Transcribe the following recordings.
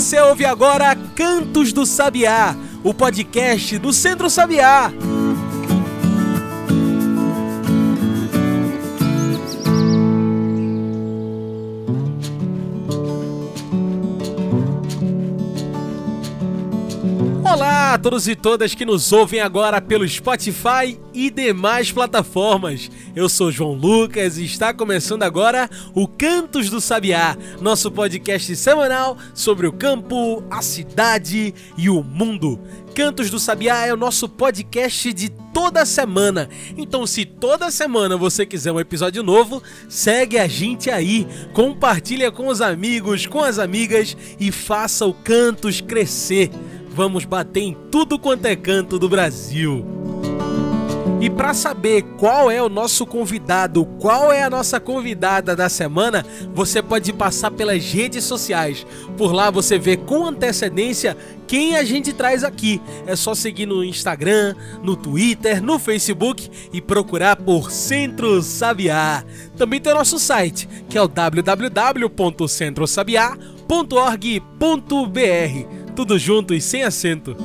Você ouve agora Cantos do Sabiá, o podcast do Centro Sabiá. Todos e todas que nos ouvem agora pelo Spotify e demais plataformas. Eu sou João Lucas e está começando agora o Cantos do Sabiá, nosso podcast semanal sobre o campo, a cidade e o mundo. Cantos do Sabiá é o nosso podcast de toda semana. Então, se toda semana você quiser um episódio novo, segue a gente aí, compartilha com os amigos, com as amigas e faça o Cantos crescer vamos bater em tudo quanto é canto do Brasil. E para saber qual é o nosso convidado, qual é a nossa convidada da semana, você pode passar pelas redes sociais. Por lá você vê com antecedência quem a gente traz aqui. É só seguir no Instagram, no Twitter, no Facebook e procurar por Centro Sabiá. Também tem o nosso site, que é o www.centrosabiá.org.br tudo junto e sem acento.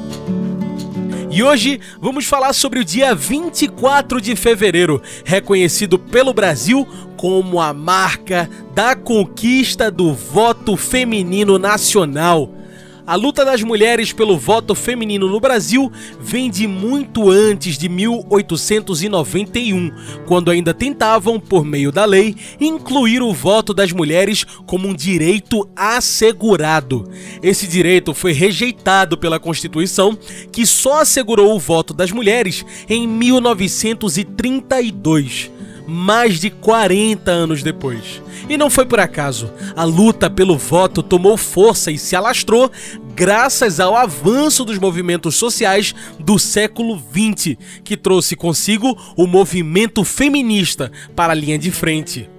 E hoje vamos falar sobre o dia 24 de fevereiro, reconhecido pelo Brasil como a marca da conquista do voto feminino nacional. A luta das mulheres pelo voto feminino no Brasil vem de muito antes de 1891, quando ainda tentavam, por meio da lei, incluir o voto das mulheres como um direito assegurado. Esse direito foi rejeitado pela Constituição, que só assegurou o voto das mulheres em 1932 mais de 40 anos depois. E não foi por acaso. A luta pelo voto tomou força e se alastrou graças ao avanço dos movimentos sociais do século XX, que trouxe consigo o movimento feminista para a linha de frente.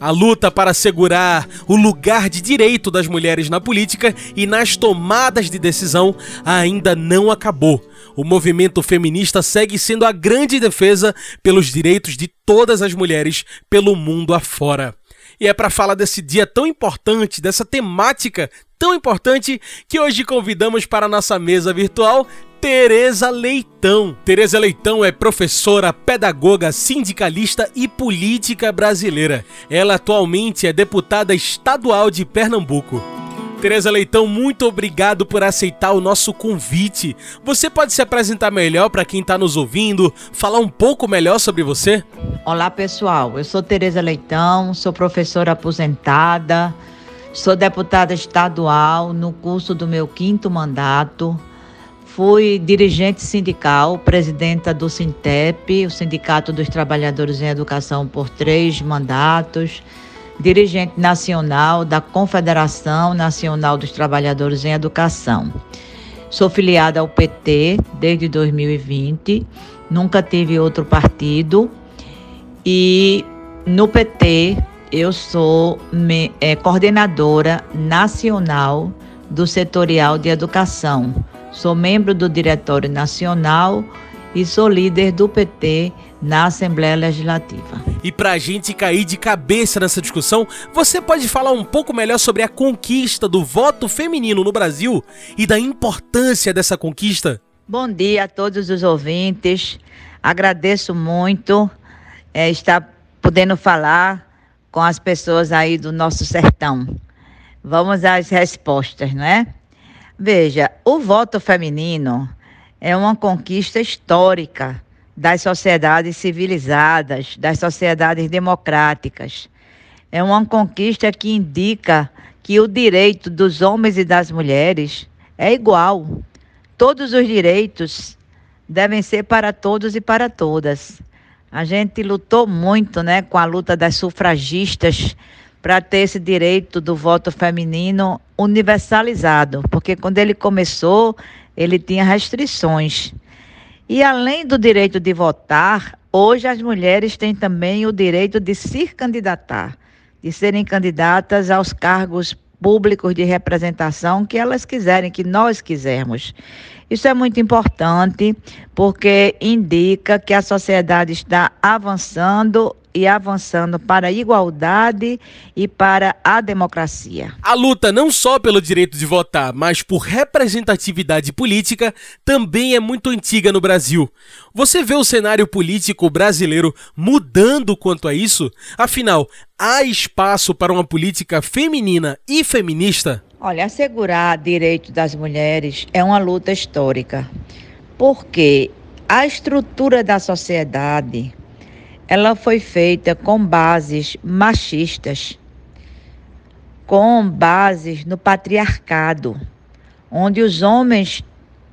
A luta para assegurar o lugar de direito das mulheres na política e nas tomadas de decisão ainda não acabou. O movimento feminista segue sendo a grande defesa pelos direitos de todas as mulheres pelo mundo afora. E é para falar desse dia tão importante, dessa temática tão importante, que hoje convidamos para a nossa mesa virtual Tereza Leitão. Tereza Leitão é professora, pedagoga, sindicalista e política brasileira. Ela atualmente é deputada estadual de Pernambuco. Tereza Leitão, muito obrigado por aceitar o nosso convite. Você pode se apresentar melhor para quem está nos ouvindo, falar um pouco melhor sobre você? Olá, pessoal. Eu sou Tereza Leitão, sou professora aposentada, sou deputada estadual no curso do meu quinto mandato. Fui dirigente sindical, presidenta do Sintep, o Sindicato dos Trabalhadores em Educação, por três mandatos dirigente nacional da Confederação Nacional dos Trabalhadores em Educação. Sou filiada ao PT desde 2020, nunca tive outro partido e no PT eu sou me, é, coordenadora nacional do setorial de educação. Sou membro do Diretório Nacional e sou líder do PT na Assembleia Legislativa. E para a gente cair de cabeça nessa discussão, você pode falar um pouco melhor sobre a conquista do voto feminino no Brasil e da importância dessa conquista? Bom dia a todos os ouvintes. Agradeço muito é, estar podendo falar com as pessoas aí do nosso sertão. Vamos às respostas, não é? Veja, o voto feminino é uma conquista histórica das sociedades civilizadas, das sociedades democráticas. É uma conquista que indica que o direito dos homens e das mulheres é igual. Todos os direitos devem ser para todos e para todas. A gente lutou muito, né, com a luta das sufragistas para ter esse direito do voto feminino universalizado, porque quando ele começou, ele tinha restrições. E além do direito de votar, hoje as mulheres têm também o direito de se candidatar, de serem candidatas aos cargos públicos de representação que elas quiserem, que nós quisermos. Isso é muito importante porque indica que a sociedade está avançando e avançando para a igualdade e para a democracia. A luta não só pelo direito de votar, mas por representatividade política também é muito antiga no Brasil. Você vê o cenário político brasileiro mudando quanto a isso? Afinal, há espaço para uma política feminina e feminista? Olha, assegurar direito das mulheres é uma luta histórica, porque a estrutura da sociedade ela foi feita com bases machistas, com bases no patriarcado, onde os homens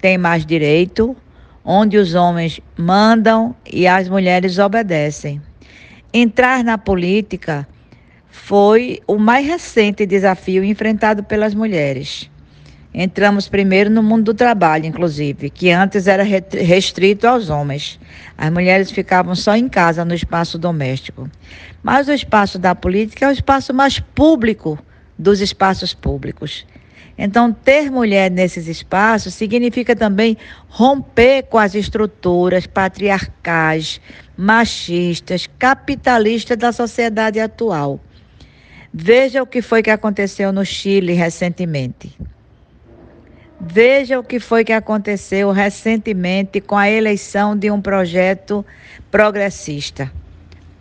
têm mais direito, onde os homens mandam e as mulheres obedecem. Entrar na política foi o mais recente desafio enfrentado pelas mulheres. Entramos primeiro no mundo do trabalho, inclusive, que antes era restrito aos homens. As mulheres ficavam só em casa, no espaço doméstico. Mas o espaço da política é o espaço mais público dos espaços públicos. Então, ter mulher nesses espaços significa também romper com as estruturas patriarcais, machistas, capitalistas da sociedade atual. Veja o que foi que aconteceu no Chile recentemente. Veja o que foi que aconteceu recentemente com a eleição de um projeto progressista.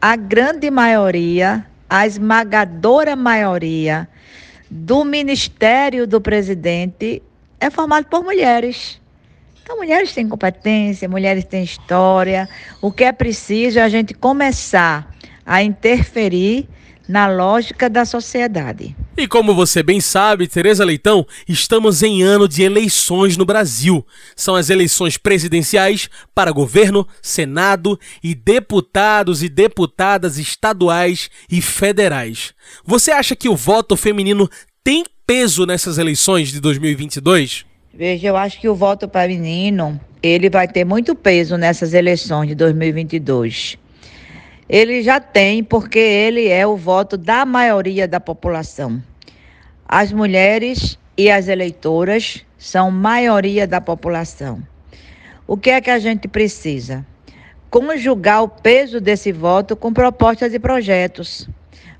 A grande maioria, a esmagadora maioria do ministério do presidente é formado por mulheres. Então, mulheres têm competência, mulheres têm história. O que é preciso é a gente começar a interferir na lógica da sociedade. E como você bem sabe, Tereza Leitão, estamos em ano de eleições no Brasil. São as eleições presidenciais para governo, senado e deputados e deputadas estaduais e federais. Você acha que o voto feminino tem peso nessas eleições de 2022? Veja, eu acho que o voto feminino, ele vai ter muito peso nessas eleições de 2022 ele já tem, porque ele é o voto da maioria da população. As mulheres e as eleitoras são maioria da população. O que é que a gente precisa? Conjugar o peso desse voto com propostas e projetos.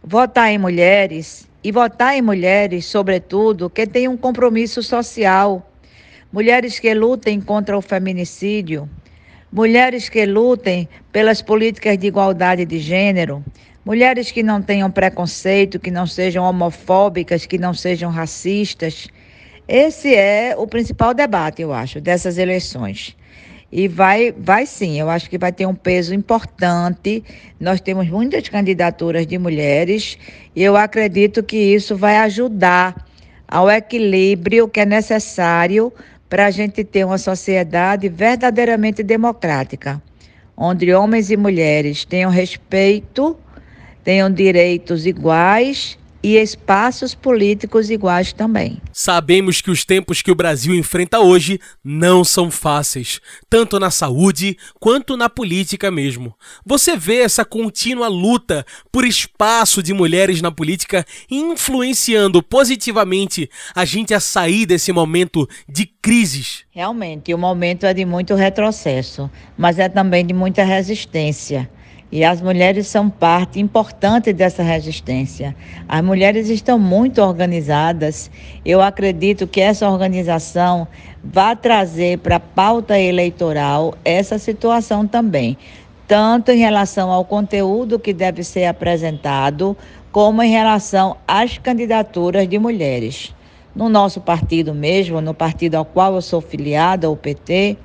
Votar em mulheres e votar em mulheres, sobretudo, que têm um compromisso social. Mulheres que lutem contra o feminicídio, mulheres que lutem pelas políticas de igualdade de gênero, mulheres que não tenham preconceito, que não sejam homofóbicas, que não sejam racistas. Esse é o principal debate, eu acho, dessas eleições. E vai, vai sim, eu acho que vai ter um peso importante. Nós temos muitas candidaturas de mulheres e eu acredito que isso vai ajudar ao equilíbrio que é necessário para a gente ter uma sociedade verdadeiramente democrática, onde homens e mulheres tenham respeito, tenham direitos iguais e espaços políticos iguais também. Sabemos que os tempos que o Brasil enfrenta hoje não são fáceis, tanto na saúde quanto na política mesmo. Você vê essa contínua luta por espaço de mulheres na política influenciando positivamente a gente a sair desse momento de crises. Realmente, o momento é de muito retrocesso, mas é também de muita resistência. E as mulheres são parte importante dessa resistência. As mulheres estão muito organizadas. Eu acredito que essa organização vai trazer para a pauta eleitoral essa situação também, tanto em relação ao conteúdo que deve ser apresentado, como em relação às candidaturas de mulheres. No nosso partido mesmo, no partido ao qual eu sou filiada, o PT,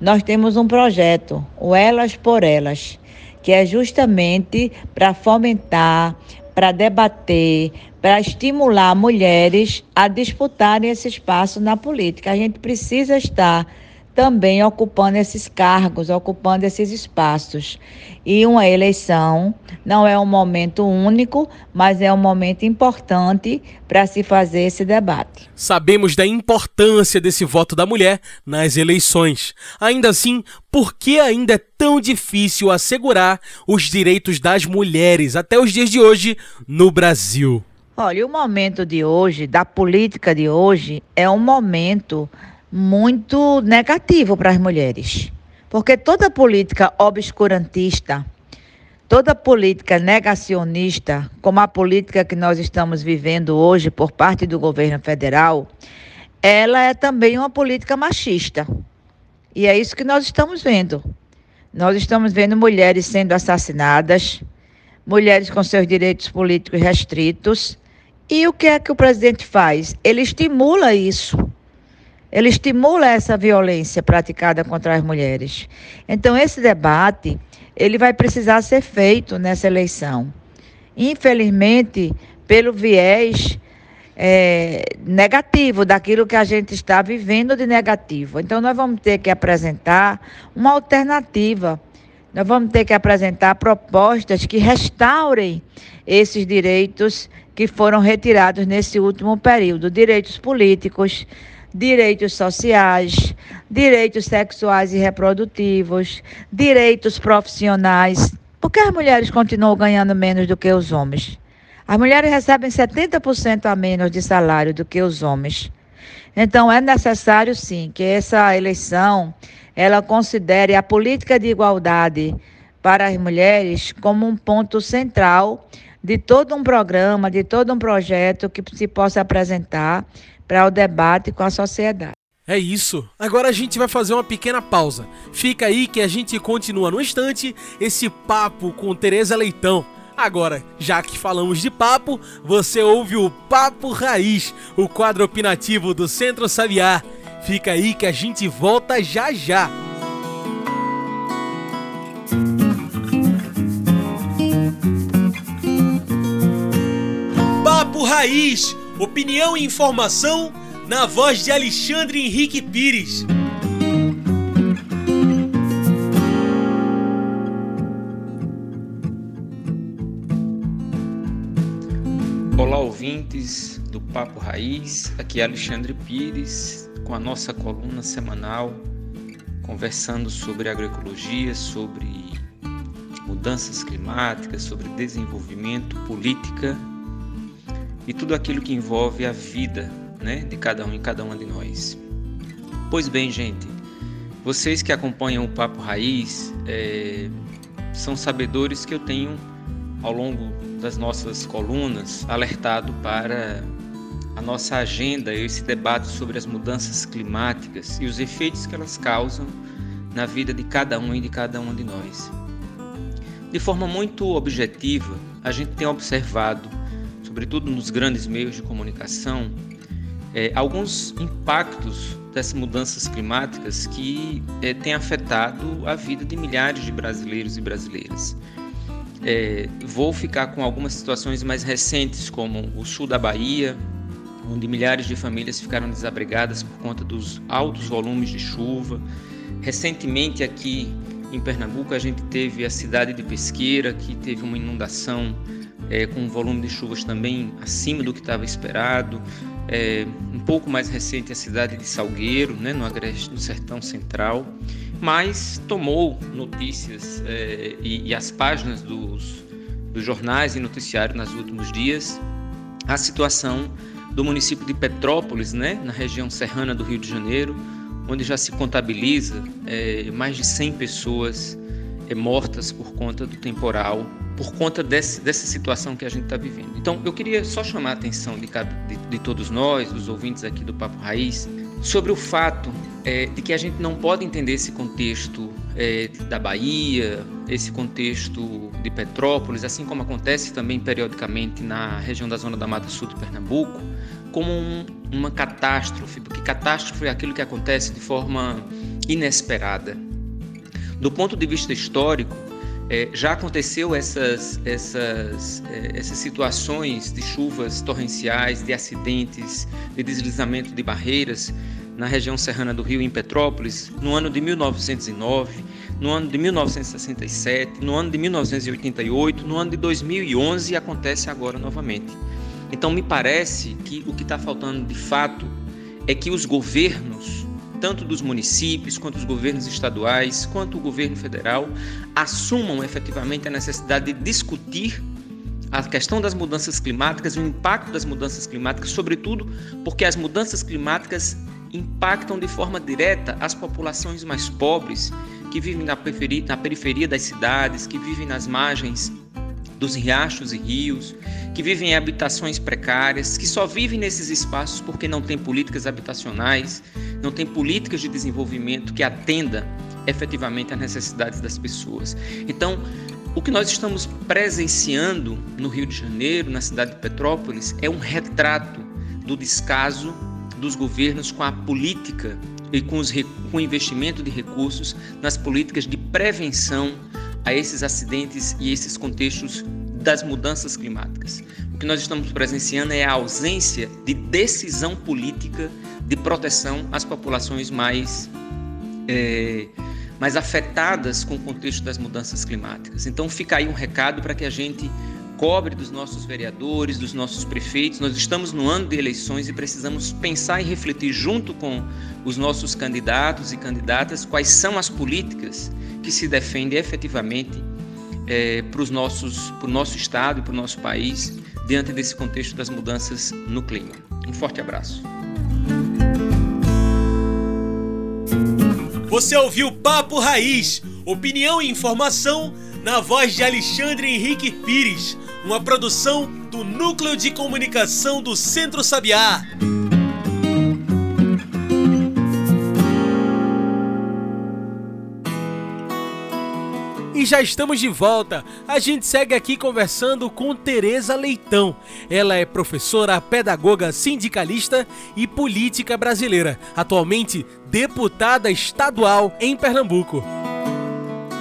nós temos um projeto, o Elas por Elas que é justamente para fomentar, para debater, para estimular mulheres a disputarem esse espaço na política. A gente precisa estar também ocupando esses cargos, ocupando esses espaços. E uma eleição não é um momento único, mas é um momento importante para se fazer esse debate. Sabemos da importância desse voto da mulher nas eleições. Ainda assim, por que ainda é tão difícil assegurar os direitos das mulheres até os dias de hoje no Brasil? Olha, o momento de hoje, da política de hoje, é um momento muito negativo para as mulheres. Porque toda política obscurantista, Toda política negacionista, como a política que nós estamos vivendo hoje por parte do governo federal, ela é também uma política machista. E é isso que nós estamos vendo. Nós estamos vendo mulheres sendo assassinadas, mulheres com seus direitos políticos restritos. E o que é que o presidente faz? Ele estimula isso. Ele estimula essa violência praticada contra as mulheres. Então, esse debate, ele vai precisar ser feito nessa eleição. Infelizmente, pelo viés é, negativo, daquilo que a gente está vivendo de negativo. Então, nós vamos ter que apresentar uma alternativa. Nós vamos ter que apresentar propostas que restaurem esses direitos que foram retirados nesse último período direitos políticos, direitos sociais, direitos sexuais e reprodutivos, direitos profissionais. Por que as mulheres continuam ganhando menos do que os homens? As mulheres recebem 70% a menos de salário do que os homens. Então é necessário sim que essa eleição ela considere a política de igualdade para as mulheres como um ponto central de todo um programa, de todo um projeto que se possa apresentar para o debate com a sociedade. É isso. Agora a gente vai fazer uma pequena pausa. Fica aí que a gente continua no instante esse papo com Tereza Leitão. Agora, já que falamos de papo, você ouve o Papo Raiz, o quadro opinativo do Centro Sabiá. Fica aí que a gente volta já já. Papo Raiz, opinião e informação na voz de Alexandre Henrique Pires. Olá, ouvintes do Papo Raiz. Aqui é Alexandre Pires com a nossa coluna semanal conversando sobre agroecologia, sobre mudanças climáticas, sobre desenvolvimento, política e tudo aquilo que envolve a vida né, de cada um e cada uma de nós. Pois bem, gente, vocês que acompanham o Papo Raiz é, são sabedores que eu tenho ao longo das nossas colunas alertado para a nossa agenda, esse debate sobre as mudanças climáticas e os efeitos que elas causam na vida de cada um e de cada uma de nós. De forma muito objetiva, a gente tem observado, sobretudo nos grandes meios de comunicação, é, alguns impactos dessas mudanças climáticas que é, têm afetado a vida de milhares de brasileiros e brasileiras. É, vou ficar com algumas situações mais recentes, como o sul da Bahia, onde milhares de famílias ficaram desabrigadas por conta dos altos volumes de chuva. Recentemente, aqui em Pernambuco, a gente teve a cidade de Pesqueira, que teve uma inundação é, com um volume de chuvas também acima do que estava esperado. É, um pouco mais recente, a cidade de Salgueiro, né, no Agreste, no Sertão Central mas tomou notícias é, e, e, as páginas dos, dos jornais e noticiários nos últimos dias a situação do município de Petrópolis, né, na região serrana do Rio de Janeiro, onde já se contabiliza é, mais de 100 pessoas é, mortas por conta do temporal, por conta desse, dessa situação que a gente está vivendo. Então, eu queria só chamar a atenção de, de, de todos nós, dos ouvintes aqui do Papo Raiz, sobre o fato é, de que a gente não pode entender esse contexto é, da Bahia, esse contexto de Petrópolis, assim como acontece também periodicamente na região da Zona da Mata Sul de Pernambuco, como um, uma catástrofe, porque catástrofe é aquilo que acontece de forma inesperada. Do ponto de vista histórico, é, já aconteceu essas, essas, é, essas situações de chuvas torrenciais, de acidentes, de deslizamento de barreiras na região serrana do Rio, em Petrópolis, no ano de 1909, no ano de 1967, no ano de 1988, no ano de 2011 e acontece agora novamente. Então, me parece que o que está faltando de fato é que os governos, tanto dos municípios, quanto os governos estaduais, quanto o governo federal, assumam efetivamente a necessidade de discutir a questão das mudanças climáticas, o impacto das mudanças climáticas, sobretudo porque as mudanças climáticas impactam de forma direta as populações mais pobres, que vivem na periferia, na periferia das cidades, que vivem nas margens dos riachos e rios, que vivem em habitações precárias, que só vivem nesses espaços porque não tem políticas habitacionais, não tem políticas de desenvolvimento que atenda efetivamente às necessidades das pessoas. Então, o que nós estamos presenciando no Rio de Janeiro, na cidade de Petrópolis, é um retrato do descaso dos governos com a política e com, os, com o investimento de recursos nas políticas de prevenção a esses acidentes e esses contextos das mudanças climáticas. O que nós estamos presenciando é a ausência de decisão política de proteção às populações mais, é, mais afetadas com o contexto das mudanças climáticas. Então, fica aí um recado para que a gente cobre dos nossos vereadores, dos nossos prefeitos. Nós estamos no ano de eleições e precisamos pensar e refletir junto com os nossos candidatos e candidatas quais são as políticas que se defendem efetivamente é, para o nosso estado e para o nosso país diante desse contexto das mudanças no clima. Um forte abraço. Você ouviu Papo Raiz, opinião e informação na voz de Alexandre Henrique Pires uma produção do Núcleo de Comunicação do Centro Sabiá. E já estamos de volta. A gente segue aqui conversando com Tereza Leitão. Ela é professora, pedagoga, sindicalista e política brasileira, atualmente deputada estadual em Pernambuco.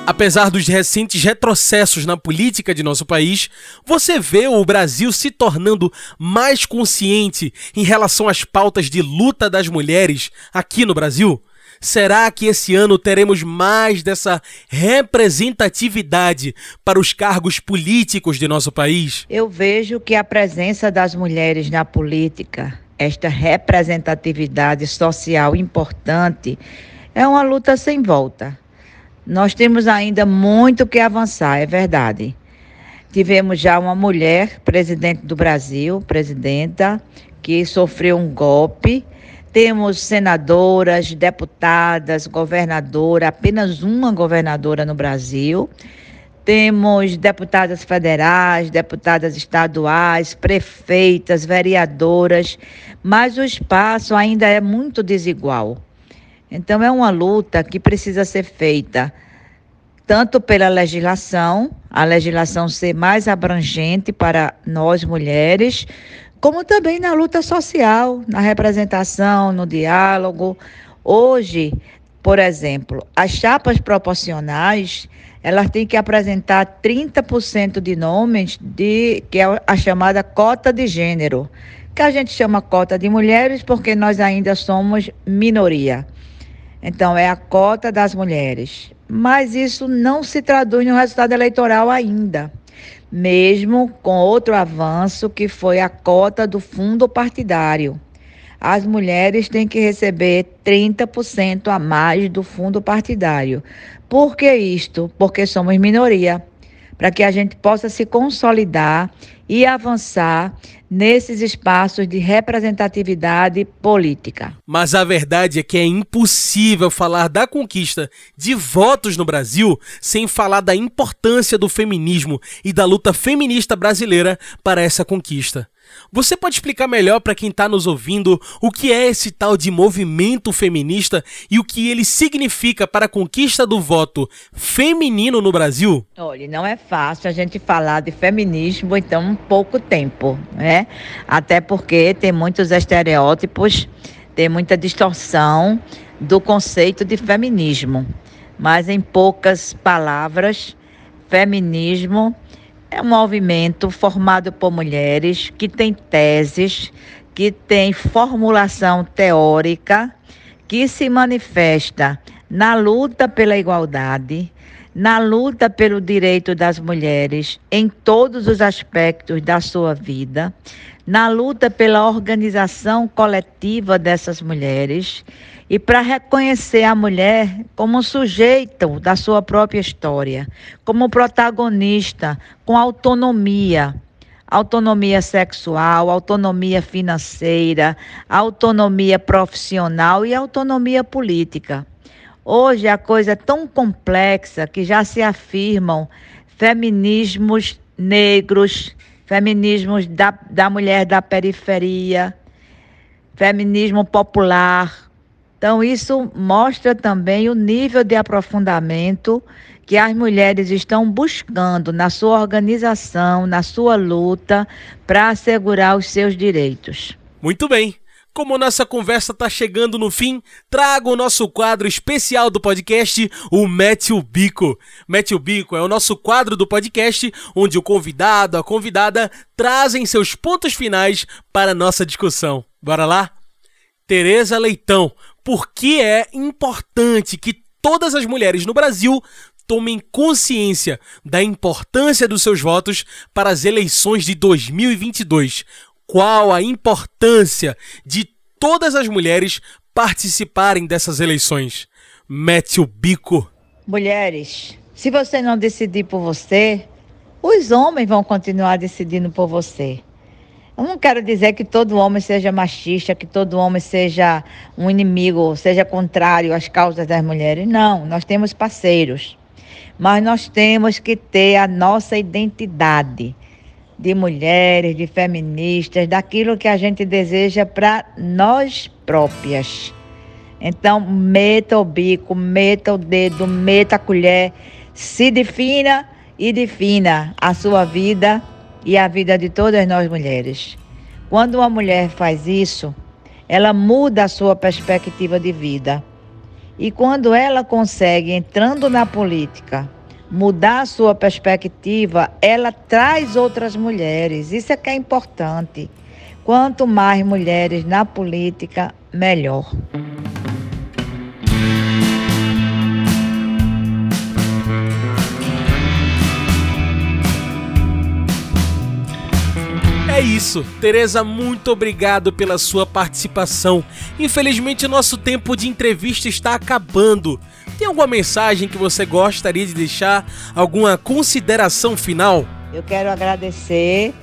Apesar dos recentes retrocessos na política de nosso país, você vê o Brasil se tornando mais consciente em relação às pautas de luta das mulheres aqui no Brasil? Será que esse ano teremos mais dessa representatividade para os cargos políticos de nosso país? Eu vejo que a presença das mulheres na política, esta representatividade social importante, é uma luta sem volta nós temos ainda muito que avançar, é verdade. Tivemos já uma mulher presidente do Brasil, presidenta, que sofreu um golpe. Temos senadoras, deputadas, governadora, apenas uma governadora no Brasil. Temos deputadas federais, deputadas estaduais, prefeitas, vereadoras, mas o espaço ainda é muito desigual. Então, é uma luta que precisa ser feita tanto pela legislação, a legislação ser mais abrangente para nós mulheres, como também na luta social, na representação, no diálogo. Hoje, por exemplo, as chapas proporcionais, elas têm que apresentar 30% de nomes de que é a chamada cota de gênero, que a gente chama cota de mulheres porque nós ainda somos minoria. Então, é a cota das mulheres. Mas isso não se traduz no resultado eleitoral ainda, mesmo com outro avanço que foi a cota do fundo partidário. As mulheres têm que receber 30% a mais do fundo partidário. Por que isto? Porque somos minoria. Para que a gente possa se consolidar e avançar nesses espaços de representatividade política. Mas a verdade é que é impossível falar da conquista de votos no Brasil sem falar da importância do feminismo e da luta feminista brasileira para essa conquista. Você pode explicar melhor para quem está nos ouvindo o que é esse tal de movimento feminista e o que ele significa para a conquista do voto feminino no Brasil? Olha, não é fácil a gente falar de feminismo em tão pouco tempo, né? Até porque tem muitos estereótipos, tem muita distorção do conceito de feminismo. Mas em poucas palavras, feminismo é um movimento formado por mulheres que tem teses, que tem formulação teórica, que se manifesta na luta pela igualdade, na luta pelo direito das mulheres em todos os aspectos da sua vida, na luta pela organização coletiva dessas mulheres e para reconhecer a mulher como sujeito da sua própria história, como protagonista, com autonomia. Autonomia sexual, autonomia financeira, autonomia profissional e autonomia política. Hoje a coisa é tão complexa que já se afirmam feminismos negros, feminismos da, da mulher da periferia, feminismo popular. Então, isso mostra também o nível de aprofundamento que as mulheres estão buscando na sua organização, na sua luta para assegurar os seus direitos. Muito bem. Como nossa conversa está chegando no fim, trago o nosso quadro especial do podcast, o Mete o Bico. Mete o Bico é o nosso quadro do podcast onde o convidado, a convidada trazem seus pontos finais para a nossa discussão. Bora lá? Tereza Leitão, por que é importante que todas as mulheres no Brasil tomem consciência da importância dos seus votos para as eleições de 2022? qual a importância de todas as mulheres participarem dessas eleições. Mete o bico. Mulheres, se você não decidir por você, os homens vão continuar decidindo por você. Eu não quero dizer que todo homem seja machista, que todo homem seja um inimigo, seja contrário às causas das mulheres. Não, nós temos parceiros. Mas nós temos que ter a nossa identidade de mulheres, de feministas, daquilo que a gente deseja para nós próprias. Então, meta o bico, meta o dedo, meta a colher, se defina e defina a sua vida e a vida de todas nós mulheres. Quando uma mulher faz isso, ela muda a sua perspectiva de vida. E quando ela consegue, entrando na política, mudar a sua perspectiva, ela traz outras mulheres. Isso é que é importante. Quanto mais mulheres na política, melhor. É isso. Tereza, muito obrigado pela sua participação. Infelizmente, nosso tempo de entrevista está acabando. Tem alguma mensagem que você gostaria de deixar? Alguma consideração final? Eu quero agradecer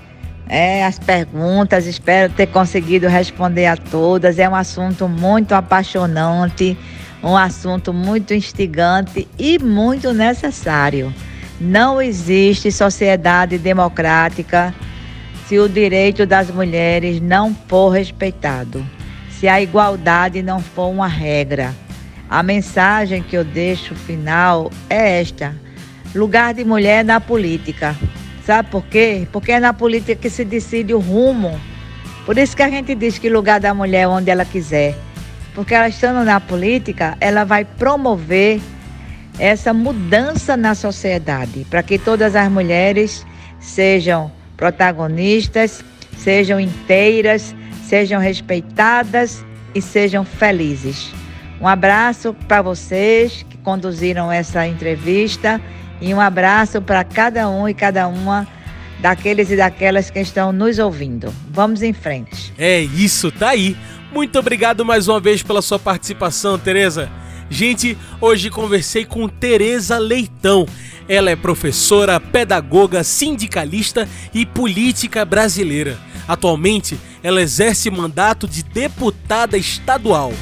é, as perguntas, espero ter conseguido responder a todas. É um assunto muito apaixonante, um assunto muito instigante e muito necessário. Não existe sociedade democrática se o direito das mulheres não for respeitado, se a igualdade não for uma regra. A mensagem que eu deixo final é esta: lugar de mulher na política. Sabe por quê? Porque é na política que se decide o rumo. Por isso que a gente diz que lugar da mulher é onde ela quiser. Porque ela estando na política, ela vai promover essa mudança na sociedade, para que todas as mulheres sejam protagonistas, sejam inteiras, sejam respeitadas e sejam felizes. Um abraço para vocês que conduziram essa entrevista e um abraço para cada um e cada uma daqueles e daquelas que estão nos ouvindo. Vamos em frente. É isso, tá aí. Muito obrigado mais uma vez pela sua participação, Tereza. Gente, hoje conversei com Tereza Leitão. Ela é professora, pedagoga, sindicalista e política brasileira. Atualmente, ela exerce mandato de deputada estadual.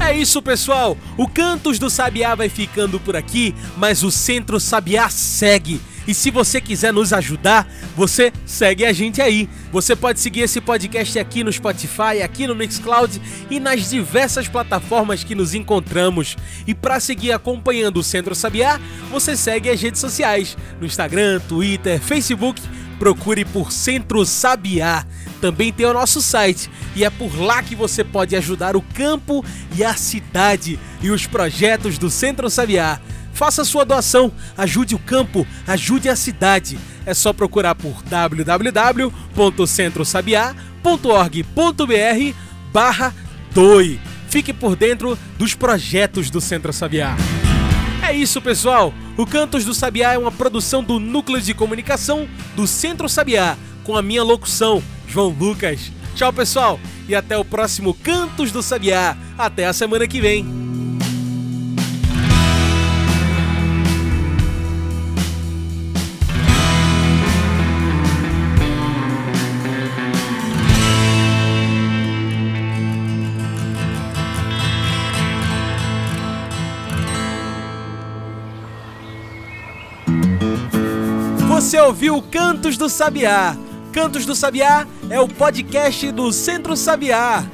É isso, pessoal. O Cantos do Sabiá vai ficando por aqui, mas o Centro Sabiá segue. E se você quiser nos ajudar, você segue a gente aí. Você pode seguir esse podcast aqui no Spotify, aqui no Mixcloud e nas diversas plataformas que nos encontramos. E para seguir acompanhando o Centro Sabiá, você segue as redes sociais, no Instagram, Twitter, Facebook, procure por Centro Sabiá. Também tem o nosso site e é por lá que você pode ajudar o campo e a cidade e os projetos do Centro Sabiá. Faça sua doação, ajude o campo, ajude a cidade. É só procurar por www.centrosabiá.org.br barra. Fique por dentro dos projetos do Centro Sabiá. É isso, pessoal. O Cantos do Sabiá é uma produção do Núcleo de Comunicação do Centro Sabiá, com a minha locução, João Lucas. Tchau, pessoal, e até o próximo Cantos do Sabiá. Até a semana que vem. Ouviu Cantos do Sabiá. Cantos do Sabiá é o podcast do Centro Sabiá.